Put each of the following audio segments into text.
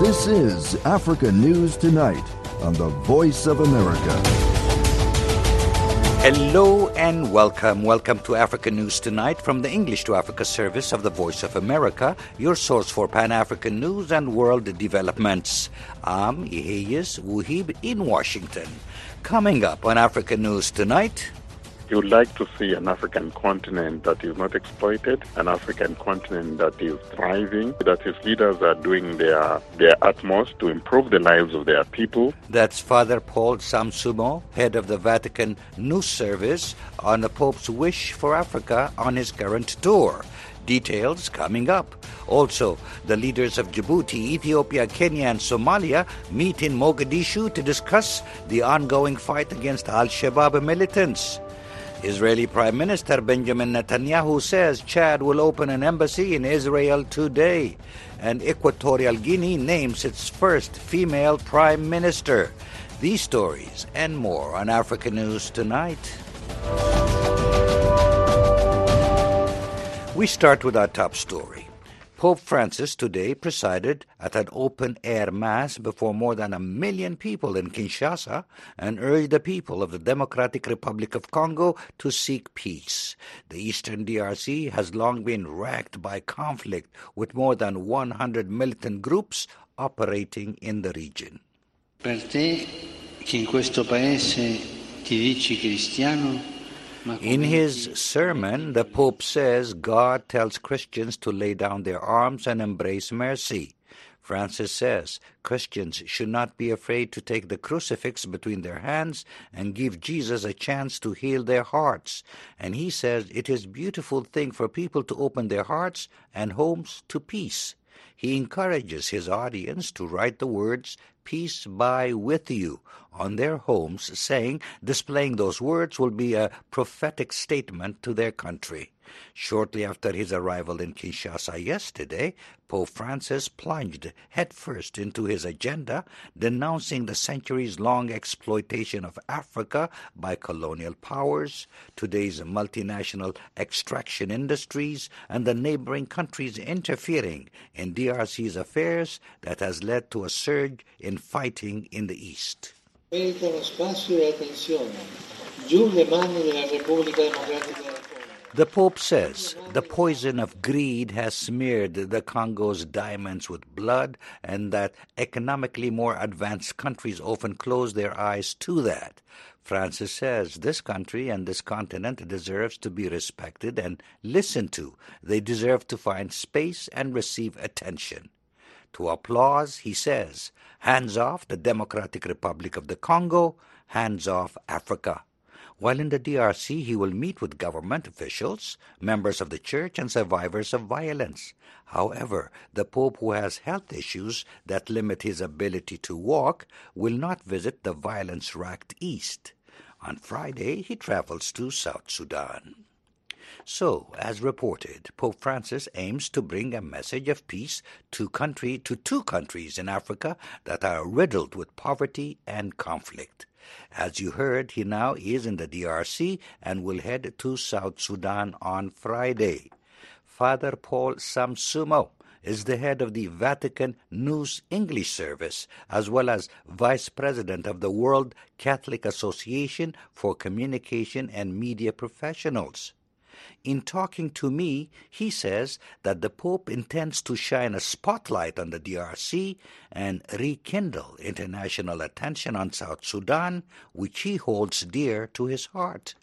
This is Africa News Tonight on the Voice of America. Hello and welcome. Welcome to Africa News Tonight from the English to Africa service of the Voice of America, your source for Pan African news and world developments. I'm Iheyes Wuhib in Washington. Coming up on Africa News Tonight. You would like to see an African continent that is not exploited, an African continent that is thriving, that its leaders are doing their, their utmost to improve the lives of their people. That's Father Paul Samasumo, head of the Vatican News Service, on the Pope's wish for Africa on his current tour. Details coming up. Also, the leaders of Djibouti, Ethiopia, Kenya, and Somalia meet in Mogadishu to discuss the ongoing fight against Al Shabaab militants. Israeli Prime Minister Benjamin Netanyahu says Chad will open an embassy in Israel today. And Equatorial Guinea names its first female prime minister. These stories and more on Africa News tonight. We start with our top story. Pope Francis today presided at an open air mass before more than a million people in Kinshasa and urged the people of the Democratic Republic of Congo to seek peace. The eastern DRC has long been racked by conflict with more than 100 militant groups operating in the region. Per te che in questo paese ti dici cristiano in his sermon, the Pope says God tells Christians to lay down their arms and embrace mercy. Francis says Christians should not be afraid to take the crucifix between their hands and give Jesus a chance to heal their hearts. And he says it is a beautiful thing for people to open their hearts and homes to peace. He encourages his audience to write the words peace by with you on their homes, saying displaying those words will be a prophetic statement to their country. Shortly after his arrival in Kinshasa yesterday, Pope Francis plunged headfirst into his agenda, denouncing the centuries long exploitation of Africa by colonial powers, today's multinational extraction industries, and the neighboring countries interfering in DRC's affairs that has led to a surge in fighting in the East. The Pope says the poison of greed has smeared the Congo's diamonds with blood, and that economically more advanced countries often close their eyes to that. Francis says this country and this continent deserves to be respected and listened to. They deserve to find space and receive attention. To applause, he says, hands off the Democratic Republic of the Congo, hands off Africa. While in the DRC, he will meet with government officials, members of the church, and survivors of violence. However, the Pope, who has health issues that limit his ability to walk, will not visit the violence racked East. On Friday, he travels to South Sudan. So, as reported, Pope Francis aims to bring a message of peace to country to two countries in Africa that are riddled with poverty and conflict. As you heard, he now is in the DRC and will head to South Sudan on Friday. Father Paul Samasumo is the head of the Vatican News English Service, as well as vice president of the World Catholic Association for Communication and Media Professionals. In talking to me, he says that the Pope intends to shine a spotlight on the DRC and rekindle international attention on South Sudan, which he holds dear to his heart.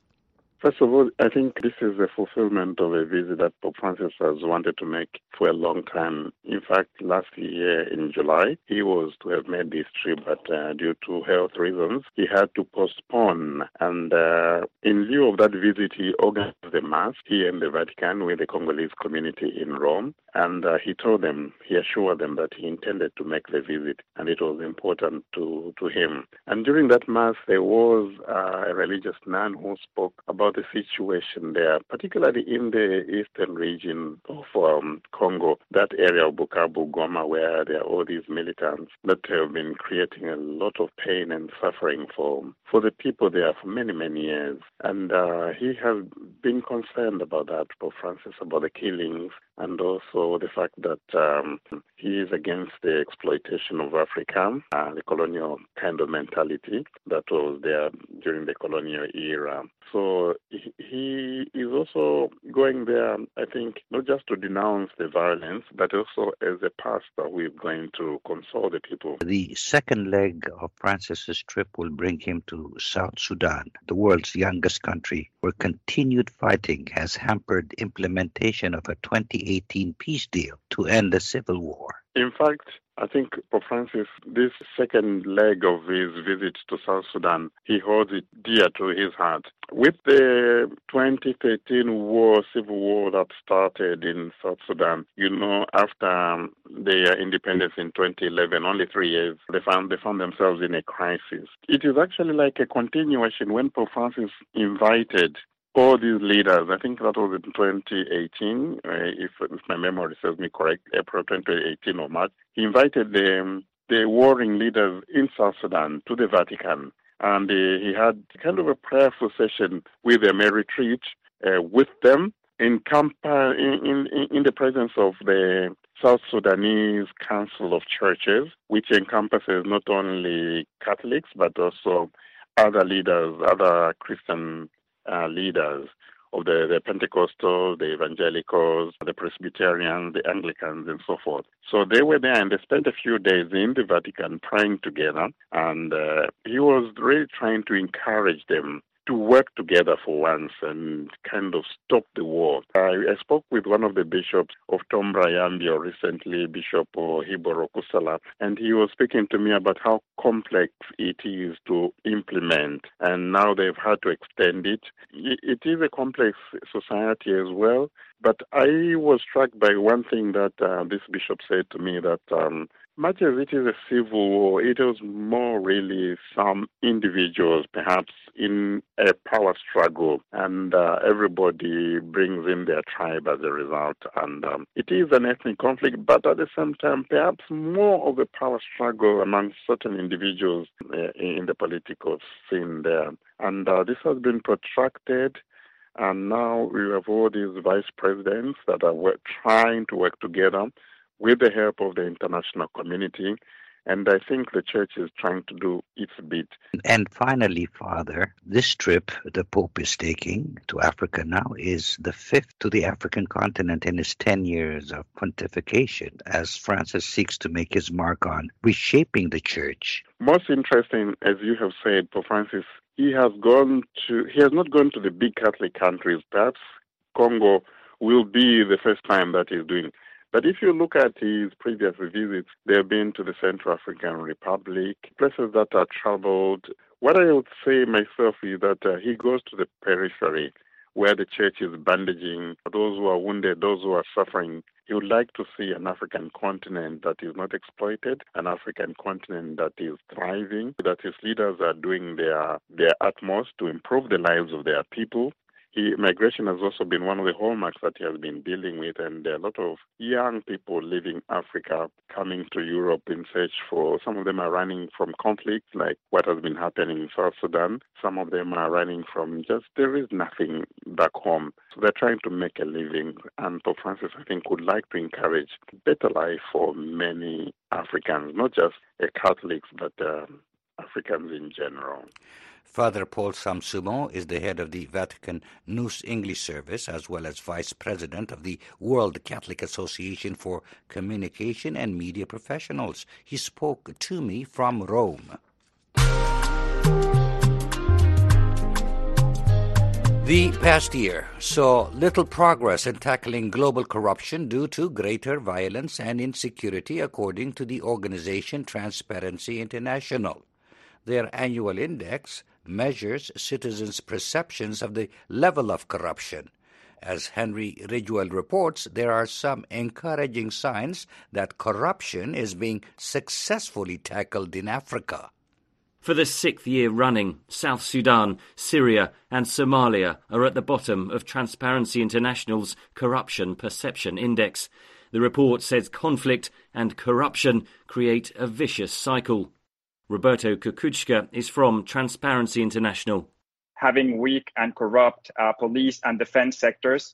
First of all, I think this is a fulfillment of a visit that Pope Francis has wanted to make for a long time. In fact, last year in July, he was to have made this trip, but uh, due to health reasons, he had to postpone. And uh, in lieu of that visit, he organized a Mass here in the Vatican with the Congolese community in Rome. And uh, he told them, he assured them that he intended to make the visit and it was important to, to him. And during that Mass, there was uh, a religious nun who spoke about the situation there, particularly in the eastern region of um, Congo, that area of Bukavu, Goma, where there are all these militants that have been creating a lot of pain and suffering for for the people there for many, many years. And uh, he has been concerned about that, Pope Francis, about the killings and also the fact that um, he is against the exploitation of Africa, uh, the colonial kind of mentality that was there during the colonial era. So he is also going there, I think, not just to denounce the violence, but also as a pastor who is going to console the people. The second leg of Francis's trip will bring him to South Sudan, the world's youngest country, where continued fighting has hampered implementation of a 2018 peace deal to end the civil war. In fact, I think Pope Francis, this second leg of his visit to South Sudan, he holds it dear to his heart. With the 2013 war, civil war that started in South Sudan, you know, after um, their independence in 2011, only three years, they found they found themselves in a crisis. It is actually like a continuation when Pope Francis invited all these leaders, I think that was in 2018, uh, if, if, my memory serves me correct, April 2018 or March, he invited the, the warring leaders in South Sudan to the Vatican. And uh, he had kind of a prayerful session with them, a retreat uh, with them in, camp, in, in, in the presence of the South Sudanese Council of Churches, which encompasses not only Catholics but also other leaders, other Christian uh, leaders of the, the Pentecostal, the Evangelicals, the Presbyterians, the Anglicans, and so forth. So they were there and they spent a few days in the Vatican praying together, and uh, he was really trying to encourage them to work together for once and kind of stop the war. I, I spoke with one of the bishops of Tombura-Yambio recently, Bishop Hiiboro Kussala, and he was speaking to me about how complex it is to implement, and now they've had to extend it. It is a complex society as well, but I was struck by one thing that uh, this bishop said to me that um, much as it is a civil war, it was more really some individuals, perhaps in a power struggle, and uh, everybody brings in their tribe as a result. And um, it is an ethnic conflict, but at the same time, perhaps more of a power struggle among certain individuals uh, in the political scene there. And uh, this has been protracted. And now we have all these vice presidents that are trying to work together with the help of the international community. And I think the church is trying to do its bit. And finally, Father, this trip the Pope is taking to Africa now is the fifth to the African continent in his 10 years of pontification as Francis seeks to make his mark on reshaping the church. Most interesting, as you have said, Pope Francis, he has gone to, he has not gone to the big Catholic countries. Perhaps Congo will be the first time that he's doing but if you look at his previous visits, they've been to the Central African Republic, places that are troubled. What I would say myself is that uh, he goes to the periphery where the church is bandaging those who are wounded, those who are suffering. He would like to see an African continent that is not exploited, an African continent that is thriving, that his leaders are doing their, their utmost to improve the lives of their people, migration has also been one of the hallmarks that he has been dealing with, and a lot of young people leaving Africa coming to Europe in search for. Some of them are running from conflicts, like what has been happening in South Sudan. Some of them are running from just there is nothing back home, so they're trying to make a living. And Pope Francis, I think, would like to encourage better life for many Africans, not just Catholics, but uh, Africans in general. Father Paul Samasumo is the head of the Vatican News English Service as well as vice president of the World Catholic Association for Communication and Media Professionals. He spoke to me from Rome. The past year saw little progress in tackling global corruption due to greater violence and insecurity, according to the organization Transparency International. Their annual index measures citizens' perceptions of the level of corruption. As Henry Ridgwell reports, there are some encouraging signs that corruption is being successfully tackled in Africa. For the sixth year running, South Sudan, Syria, and Somalia are at the bottom of Transparency International's Corruption Perception Index. The report says conflict and corruption create a vicious cycle. Roberto Kukutschka is from Transparency International. Having weak and corrupt uh, police and defense sectors,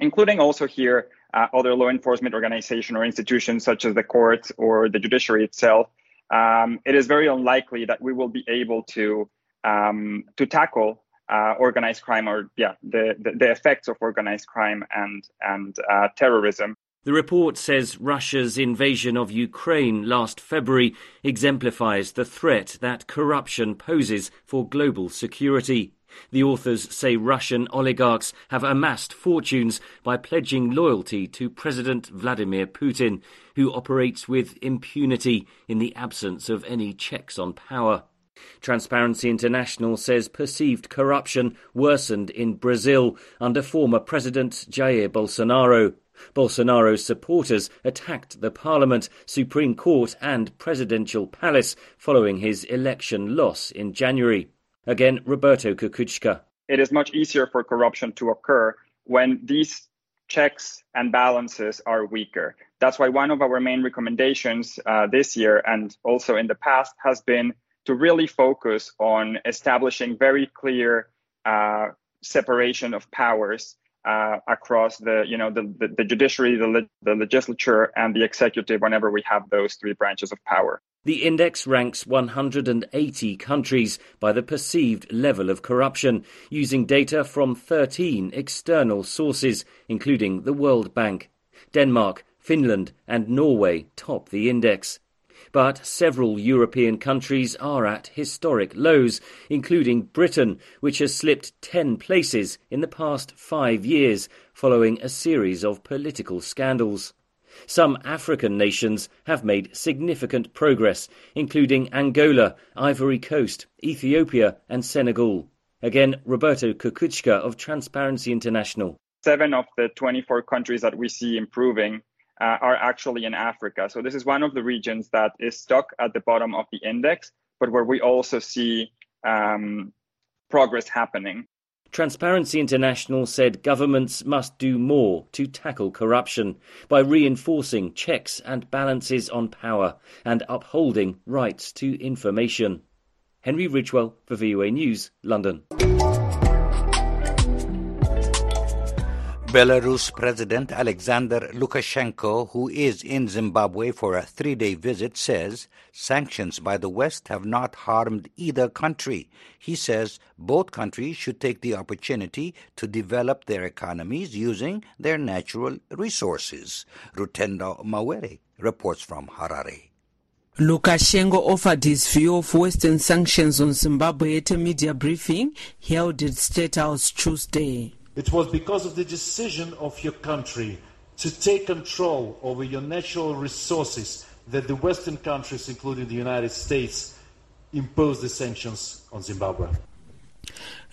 including also here uh, other law enforcement organization or institutions such as the courts or the judiciary itself, um, it is very unlikely that we will be able to um, to tackle uh, organized crime or yeah the, the, the effects of organized crime and and uh, terrorism. The report says Russia's invasion of Ukraine last February exemplifies the threat that corruption poses for global security. The authors say Russian oligarchs have amassed fortunes by pledging loyalty to President Vladimir Putin, who operates with impunity in the absence of any checks on power. Transparency International says perceived corruption worsened in Brazil under former President Jair Bolsonaro. Bolsonaro's supporters attacked the parliament, Supreme Court, and presidential palace following his election loss in January. Again, Roberto Kukutschka. It is much easier for corruption to occur when these checks and balances are weaker. That's why one of our main recommendations uh, this year and also in the past has been to really focus on establishing very clear uh, separation of powers uh, across the you know the, the, the judiciary, the, le- the legislature, and the executive. Whenever we have those three branches of power. The index ranks 180 countries by the perceived level of corruption, using data from 13 external sources, including the World Bank. Denmark, Finland, and Norway top the index. But several European countries are at historic lows, including Britain, which has slipped 10 places in the past five years following a series of political scandals. Some African nations have made significant progress, including Angola, Ivory Coast, Ethiopia, and Senegal. Again, Roberto Kukutschka of Transparency International. Seven of the 24 countries that we see improving uh, are actually in Africa. So this is one of the regions that is stuck at the bottom of the index, but where we also see um, progress happening. Transparency International said governments must do more to tackle corruption by reinforcing checks and balances on power and upholding rights to information. Henry Ridgwell for VOA News, London. Belarus President Alexander Lukashenko, who is in Zimbabwe for a three day visit, says sanctions by the West have not harmed either country. He says both countries should take the opportunity to develop their economies using their natural resources. Rutendo Mawere reports from Harare. Lukashenko offered his view of Western sanctions on Zimbabwe at a media briefing held at State House Tuesday. It was because of the decision of your country to take control over your natural resources that the Western countries, including the United States, imposed the sanctions on Zimbabwe.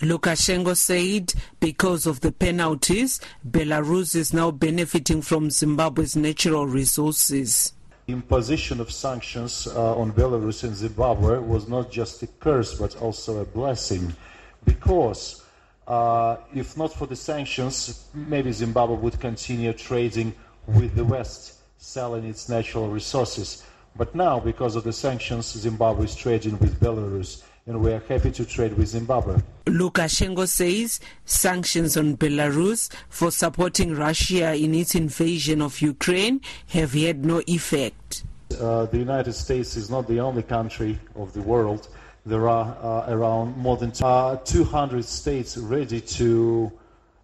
Lukashenko said because of the penalties, Belarus is now benefiting from Zimbabwe's natural resources. Imposition of sanctions uh, on Belarus and Zimbabwe was not just a curse but also a blessing because uh, if not for the sanctions, maybe Zimbabwe would continue trading with the West, selling its natural resources. But now, because of the sanctions, Zimbabwe is trading with Belarus, and we are happy to trade with Zimbabwe. Lukashenko says sanctions on Belarus for supporting Russia in its invasion of Ukraine have had no effect. Uh, the United States is not the only country of the world there are uh, around more than uh, 200 states ready to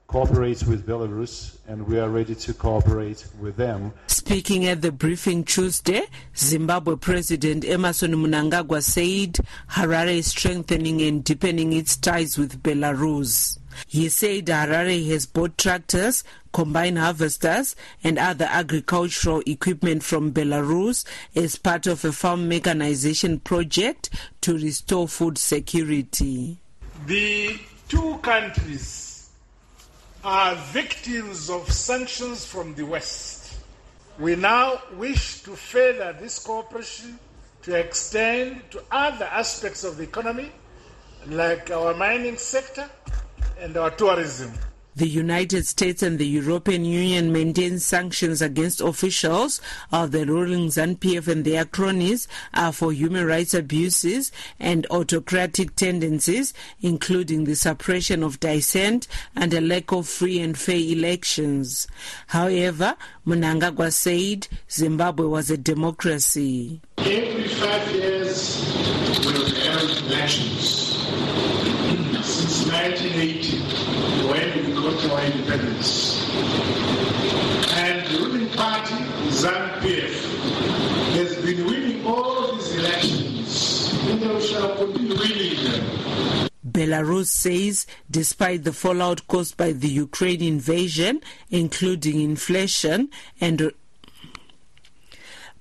cooperate with Belarus, and we are ready to cooperate with them. Speaking at the briefing Tuesday, Zimbabwe President Emmerson Mnangagwa said Harare is strengthening and deepening its ties with Belarus. He said Harare has bought tractors, combine harvesters, and other agricultural equipment from Belarus as part of a farm mechanization project to restore food security. The two countries are victims of sanctions from the West. We now wish to further this cooperation to extend to other aspects of the economy, like our mining sector and our tourism. The United States and the European Union maintain sanctions against officials of the ruling ZANU-PF and their cronies are for human rights abuses and autocratic tendencies, including the suppression of dissent and a lack of free and fair elections. However, Mnangagwa said Zimbabwe was a democracy. Every five years we have elections. Since 1980, got our independence. And the ruling party, ZANU-PF, has been winning all these elections. And they shall continue winning them. Belarus says despite the fallout caused by the Ukraine invasion, including inflation and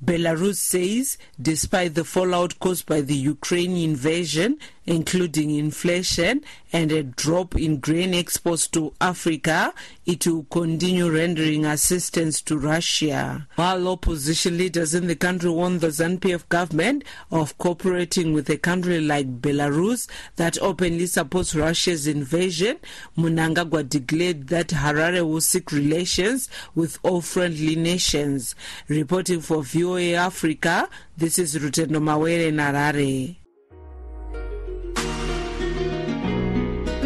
Belarus says despite the fallout caused by the Ukraine invasion, including inflation and a drop in grain exports to Africa, it will continue rendering assistance to Russia. While opposition leaders in the country warn the ZANU-PF government of cooperating with a country like Belarus that openly supports Russia's invasion, Mnangagwa declared that Harare will seek relations with all friendly nations. Reporting for VOA Africa, this is Rutendo Mawere Narare.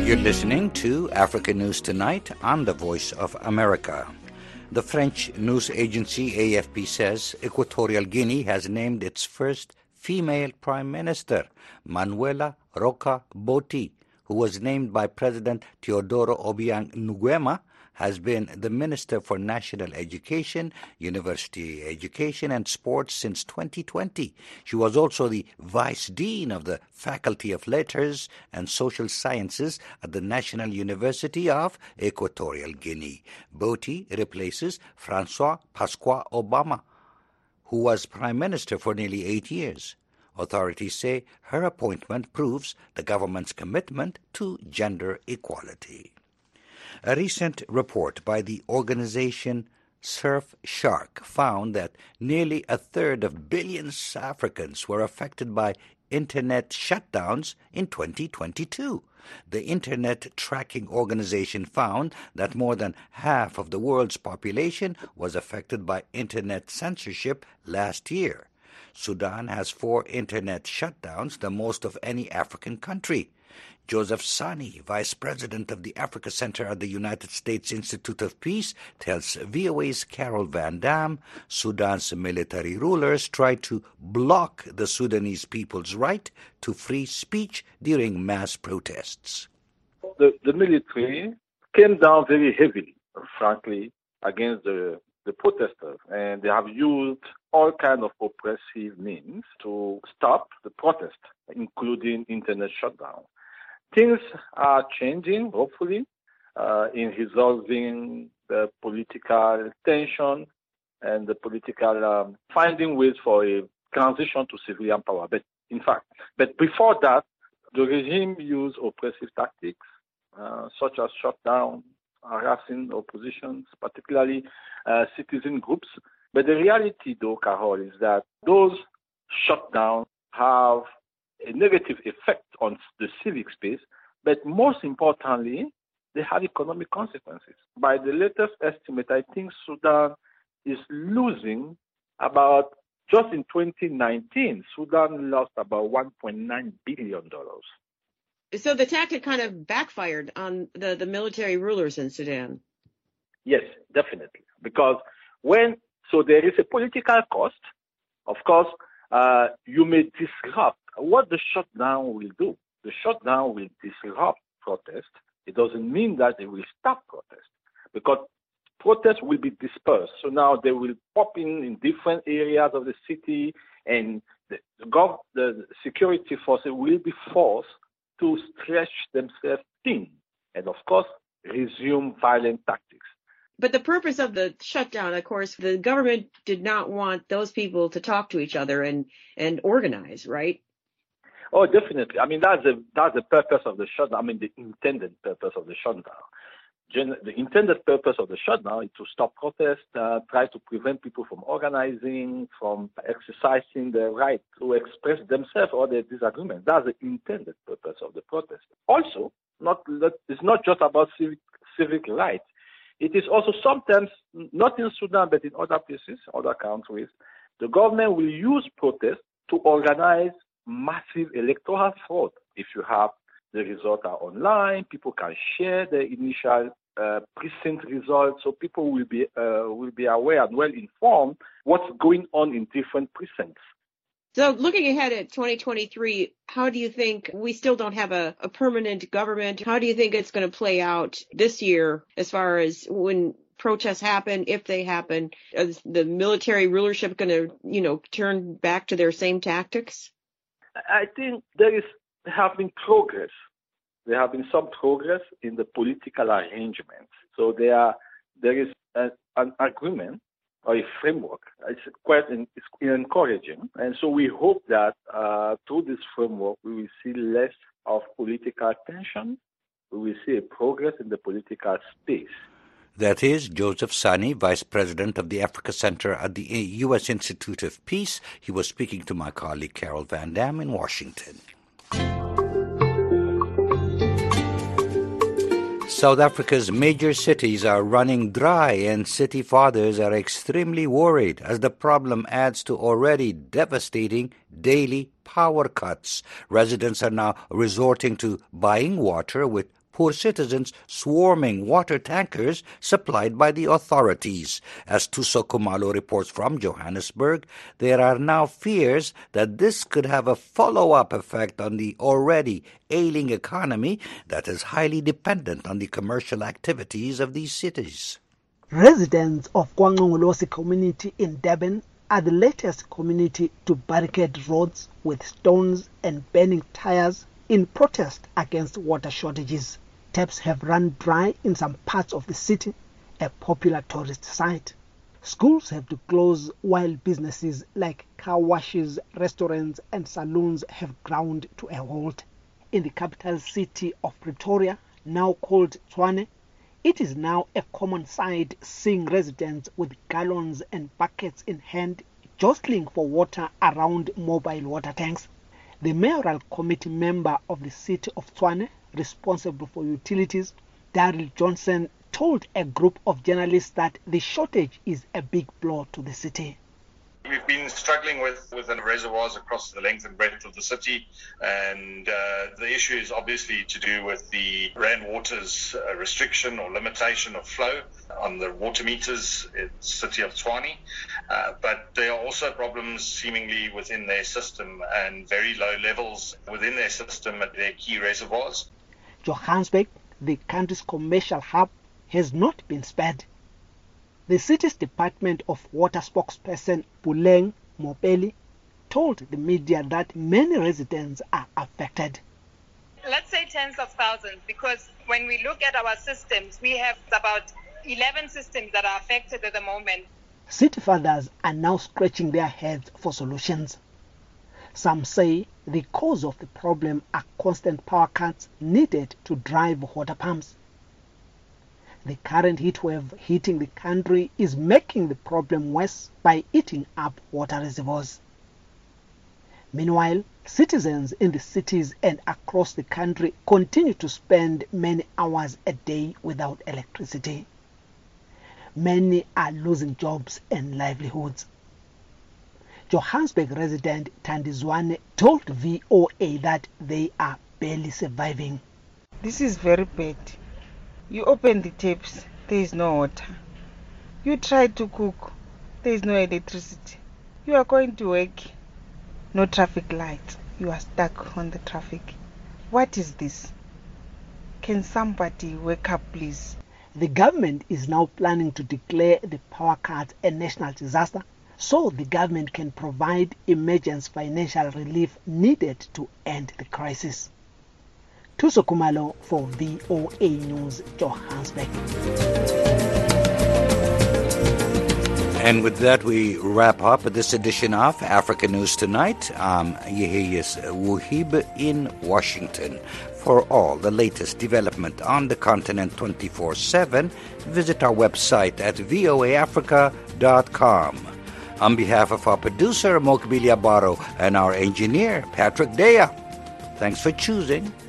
You're listening to Africa News Tonight on the Voice of America. The French news agency AFP says Equatorial Guinea has named its first female prime minister, Manuela Roka Botey, who was named by President Teodoro Obiang Nguema has been the Minister for National Education, University Education and Sports since 2020. She was also the Vice Dean of the Faculty of Letters and Social Sciences at the National University of Equatorial Guinea. Botey replaces Francois Pascual Obama, who was Prime Minister for nearly eight years. Authorities say her appointment proves the government's commitment to gender equality. A recent report by the organization Surfshark found that nearly a third of billions of Africans were affected by internet shutdowns in 2022. The Internet Tracking Organization found that more than half of the world's population was affected by internet censorship last year. Sudan has four internet shutdowns, the most of any African country. Joseph Sany, Vice President of the Africa Center at the United States Institute of Peace, tells VOA's Carol Van Dam Sudan's military rulers tried to block the Sudanese people's right to free speech during mass protests. The, the military came down very heavily, frankly, against the, the protesters, and they have used all kinds of oppressive means to stop the protest, including internet shutdown things are changing, hopefully, uh, in resolving the political tension and the political um, finding ways for a transition to civilian power. But in fact, but before that, the regime used oppressive tactics uh, such as shutdown, harassing oppositions, particularly uh, citizen groups. But the reality, though, Carol, is that those shutdowns have a negative effect on the civic space, but most importantly, they have economic consequences. By the latest estimate, I think Sudan is losing about just in 2019, Sudan lost about 1.9 billion dollars. So the tactic kind of backfired on the, the military rulers in Sudan. Yes, definitely. Because when so there is a political cost. Of course, uh, you may disrupt what the shutdown will do. The shutdown will disrupt protest. It doesn't mean that it will stop protest because protests will be dispersed. So now they will pop in in different areas of the city, and the, gov- the security forces will be forced to stretch themselves thin, and of course resume violent tactics. But the purpose of the shutdown, of course, the government did not want those people to talk to each other and and organize, right? Oh, definitely. I mean, that's the that's the purpose of the shutdown. I mean, the intended purpose of the shutdown. Gen- the intended purpose of the shutdown is to stop protests, uh, try to prevent people from organizing, from exercising their right to express themselves or their disagreement. That's the intended purpose of the protest. Also, not it's not just about civic civic rights. It is also sometimes, not in Sudan, but in other places, other countries, the government will use protests to organize massive electoral fraud. If you have the results are online, people can share the initial uh, precinct results, so people will be uh, will be aware and well informed what's going on in different precincts. So, looking ahead at 2023, how do you think we still don't have a, a permanent government? How do you think it's going to play out this year as far as when protests happen, if they happen? Is the military rulership going to, you know, turn back to their same tactics? I think there is have been progress. There have been some progress in the political arrangements. So there, are, there is a, an agreement or a framework. It's quite it's encouraging, and so we hope that uh, through this framework we will see less of political tension. We will see a progress in the political space. That is Joseph Sany, Vice President of the Africa Center at the U.S. Institute of Peace. He was speaking to my colleague Carol Van Dam in Washington. South Africa's major cities are running dry, and city fathers are extremely worried as the problem adds to already devastating daily power cuts. Residents are now resorting to buying water with poor citizens swarming water tankers supplied by the authorities. As Thuso Khumalo reports from Johannesburg, there are now fears that this could have a follow-up effect on the already ailing economy that is highly dependent on the commercial activities of these cities. Residents of KwaNgqongolosi community in Durban are the latest community to barricade roads with stones and burning tires in protest against water shortages. Taps have run dry in some parts of the city, a popular tourist site. Schools have to close while businesses like car washes, restaurants, and saloons have ground to a halt. In the capital city of Pretoria, now called Tshwane, it is now a common sight seeing residents with gallons and buckets in hand jostling for water around mobile water tanks. The mayoral committee member of the city of Tshwane, responsible for utilities, Daryl Johnston, told a group of journalists that the shortage is a big blow to the city. We've been struggling with, with the reservoirs across the length and breadth of the city, and uh, the issue is obviously to do with the Rand Water's uh, restriction or limitation of flow on the water meters in the city of Tshwane. Uh, but there are also problems seemingly within their system and very low levels within their system at their key reservoirs. Johannesburg, the country's commercial hub, has not been spared. The city's Department of Water spokesperson Puleng Mopeli told the media that many residents are affected. Let's say tens of thousands, because when we look at our systems, we have about 11 systems that are affected at the moment. City fathers are now scratching their heads for solutions. Some say the cause of the problem are constant power cuts needed to drive water pumps. The current heat wave hitting the country is making the problem worse by eating up water reservoirs. Meanwhile, citizens in the cities and across the country continue to spend many hours a day without electricity. Many are losing jobs and livelihoods. Johannesburg resident Tandizwane told VOA that they are barely surviving. This is very bad. You open the taps, there is no water. You try to cook, there is no electricity. You are going to work, no traffic light. You are stuck on the traffic. What is this? Can somebody wake up, please? The government is now planning to declare the power cut a national disaster so the government can provide emergency financial relief needed to end the crisis. Thuso Khumalo for VOA News, Johannesburg. And with that, we wrap up this edition of Africa News Tonight. I'm Yehiyas Wuhib in Washington. For all the latest development on the continent 24 7, visit our website at voaafrica.com. On behalf of our producer, Mokbilia Baro, and our engineer, Patrick Dea, thanks for choosing